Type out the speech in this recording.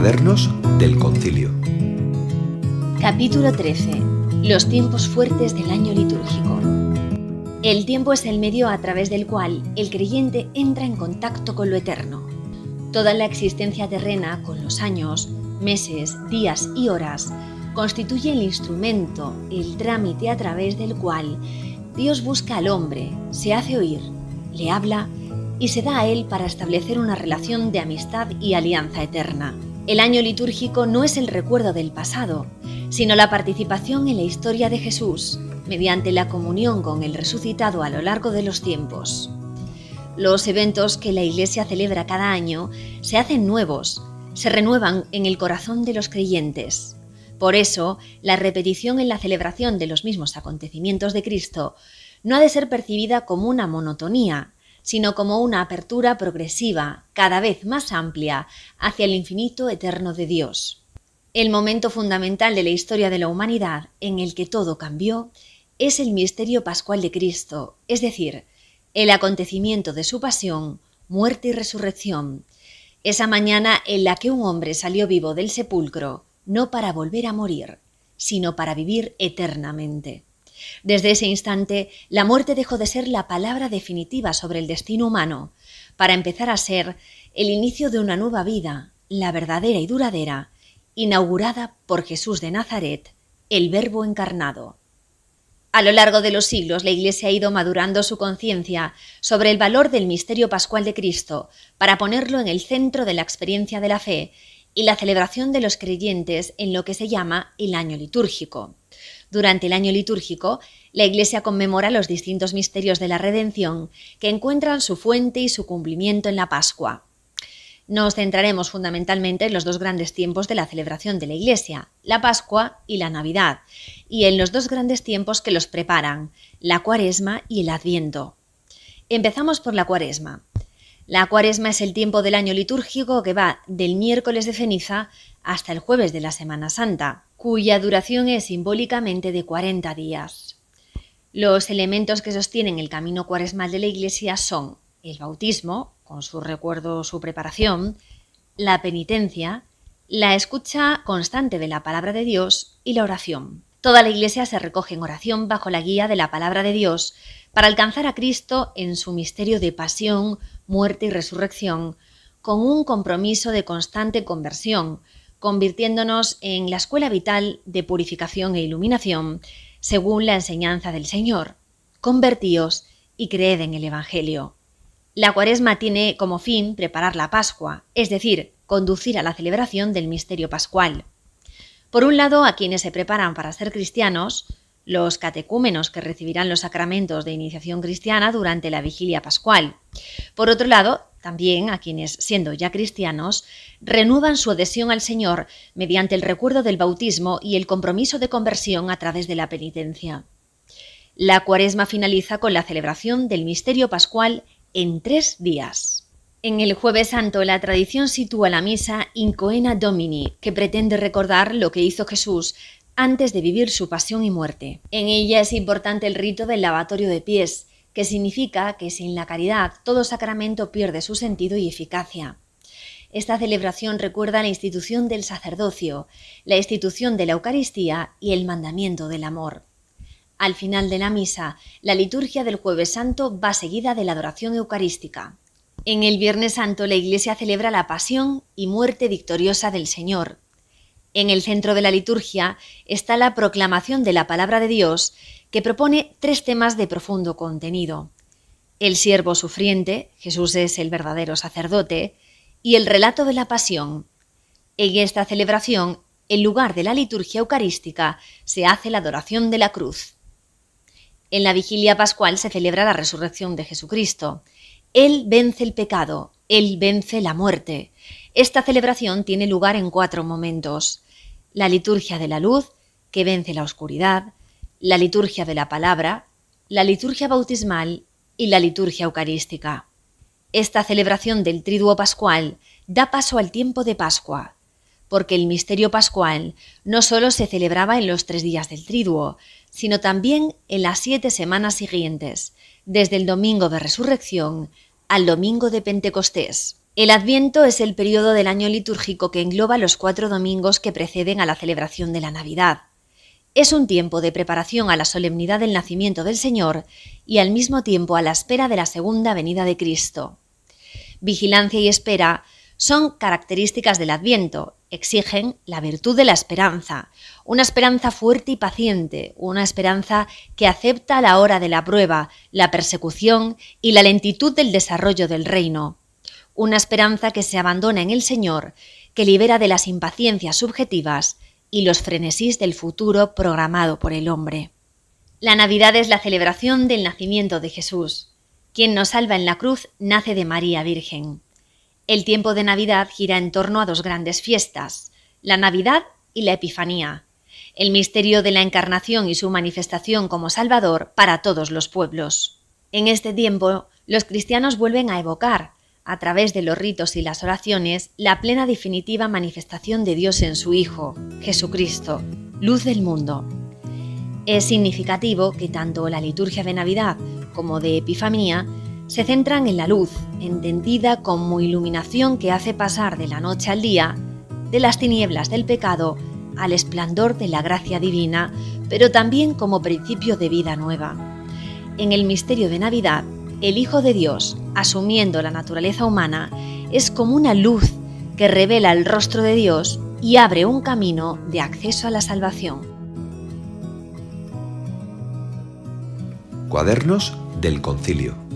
Del Concilio. Capítulo 13. Los tiempos fuertes del año litúrgico. El tiempo es el medio a través del cual el creyente entra en contacto con lo eterno. Toda la existencia terrena, con los años, meses, días y horas, constituye el instrumento, el trámite a través del cual Dios busca al hombre, se hace oír, le habla y se da a él para establecer una relación de amistad y alianza eterna. El año litúrgico no es el recuerdo del pasado, sino la participación en la historia de Jesús mediante la comunión con el resucitado a lo largo de los tiempos. Los eventos que la Iglesia celebra cada año se hacen nuevos, se renuevan en el corazón de los creyentes. Por eso, la repetición en la celebración de los mismos acontecimientos de Cristo no ha de ser percibida como una monotonía, sino como una apertura progresiva, cada vez más amplia, hacia el infinito eterno de Dios. El momento fundamental de la historia de la humanidad en el que todo cambió es el misterio pascual de Cristo, es decir, el acontecimiento de su pasión, muerte y resurrección, esa mañana en la que un hombre salió vivo del sepulcro, no para volver a morir, sino para vivir eternamente. Desde ese instante, la muerte dejó de ser la palabra definitiva sobre el destino humano, para empezar a ser el inicio de una nueva vida, la verdadera y duradera, inaugurada por Jesús de Nazaret, el Verbo encarnado. A lo largo de los siglos, la Iglesia ha ido madurando su conciencia sobre el valor del misterio pascual de Cristo para ponerlo en el centro de la experiencia de la fe y la celebración de los creyentes en lo que se llama el año litúrgico. Durante el año litúrgico, la Iglesia conmemora los distintos misterios de la redención que encuentran su fuente y su cumplimiento en la Pascua. Nos centraremos fundamentalmente en los dos grandes tiempos de la celebración de la Iglesia, la Pascua y la Navidad, y en los dos grandes tiempos que los preparan, la Cuaresma y el Adviento. Empezamos por la Cuaresma. La Cuaresma es el tiempo del año litúrgico que va del miércoles de ceniza hasta el jueves de la Semana Santa, cuya duración es simbólicamente de 40 días. Los elementos que sostienen el camino cuaresmal de la Iglesia son el bautismo, con su recuerdo, su preparación, la penitencia, la escucha constante de la palabra de Dios y la oración. Toda la Iglesia se recoge en oración bajo la guía de la palabra de Dios para alcanzar a Cristo en su misterio de pasión, muerte y resurrección, con un compromiso de constante conversión, convirtiéndonos en la escuela vital de purificación e iluminación, según la enseñanza del Señor. Convertíos y creed en el Evangelio. La cuaresma tiene como fin preparar la Pascua, es decir, conducir a la celebración del misterio pascual. Por un lado, a quienes se preparan para ser cristianos, los catecúmenos que recibirán los sacramentos de iniciación cristiana durante la vigilia pascual. Por otro lado, también a quienes, siendo ya cristianos, renuevan su adhesión al Señor mediante el recuerdo del bautismo y el compromiso de conversión a través de la penitencia. La cuaresma finaliza con la celebración del misterio pascual en tres días. En el jueves santo la tradición sitúa la misa Incoena Domini, que pretende recordar lo que hizo Jesús antes de vivir su pasión y muerte. En ella es importante el rito del lavatorio de pies, que significa que sin la caridad todo sacramento pierde su sentido y eficacia. Esta celebración recuerda la institución del sacerdocio, la institución de la Eucaristía y el mandamiento del amor. Al final de la misa, la liturgia del jueves santo va seguida de la adoración eucarística. En el Viernes Santo la Iglesia celebra la pasión y muerte victoriosa del Señor. En el centro de la liturgia está la proclamación de la palabra de Dios que propone tres temas de profundo contenido. El siervo sufriente, Jesús es el verdadero sacerdote, y el relato de la pasión. En esta celebración, en lugar de la liturgia eucarística, se hace la adoración de la cruz. En la vigilia pascual se celebra la resurrección de Jesucristo. Él vence el pecado, Él vence la muerte. Esta celebración tiene lugar en cuatro momentos. La liturgia de la luz, que vence la oscuridad, la liturgia de la palabra, la liturgia bautismal y la liturgia eucarística. Esta celebración del triduo pascual da paso al tiempo de Pascua, porque el misterio pascual no solo se celebraba en los tres días del triduo, sino también en las siete semanas siguientes, desde el domingo de resurrección al domingo de Pentecostés. El Adviento es el periodo del año litúrgico que engloba los cuatro domingos que preceden a la celebración de la Navidad. Es un tiempo de preparación a la solemnidad del nacimiento del Señor y al mismo tiempo a la espera de la segunda venida de Cristo. Vigilancia y espera son características del Adviento, exigen la virtud de la esperanza, una esperanza fuerte y paciente, una esperanza que acepta la hora de la prueba, la persecución y la lentitud del desarrollo del reino, una esperanza que se abandona en el Señor, que libera de las impaciencias subjetivas y los frenesís del futuro programado por el hombre. La Navidad es la celebración del nacimiento de Jesús. Quien nos salva en la cruz nace de María Virgen. El tiempo de Navidad gira en torno a dos grandes fiestas, la Navidad y la Epifanía, el misterio de la encarnación y su manifestación como Salvador para todos los pueblos. En este tiempo, los cristianos vuelven a evocar, a través de los ritos y las oraciones, la plena definitiva manifestación de Dios en su Hijo, Jesucristo, luz del mundo. Es significativo que tanto la liturgia de Navidad como de Epifanía se centran en la luz, entendida como iluminación que hace pasar de la noche al día, de las tinieblas del pecado al esplendor de la gracia divina, pero también como principio de vida nueva. En el misterio de Navidad, el Hijo de Dios, asumiendo la naturaleza humana, es como una luz que revela el rostro de Dios y abre un camino de acceso a la salvación. Cuadernos del Concilio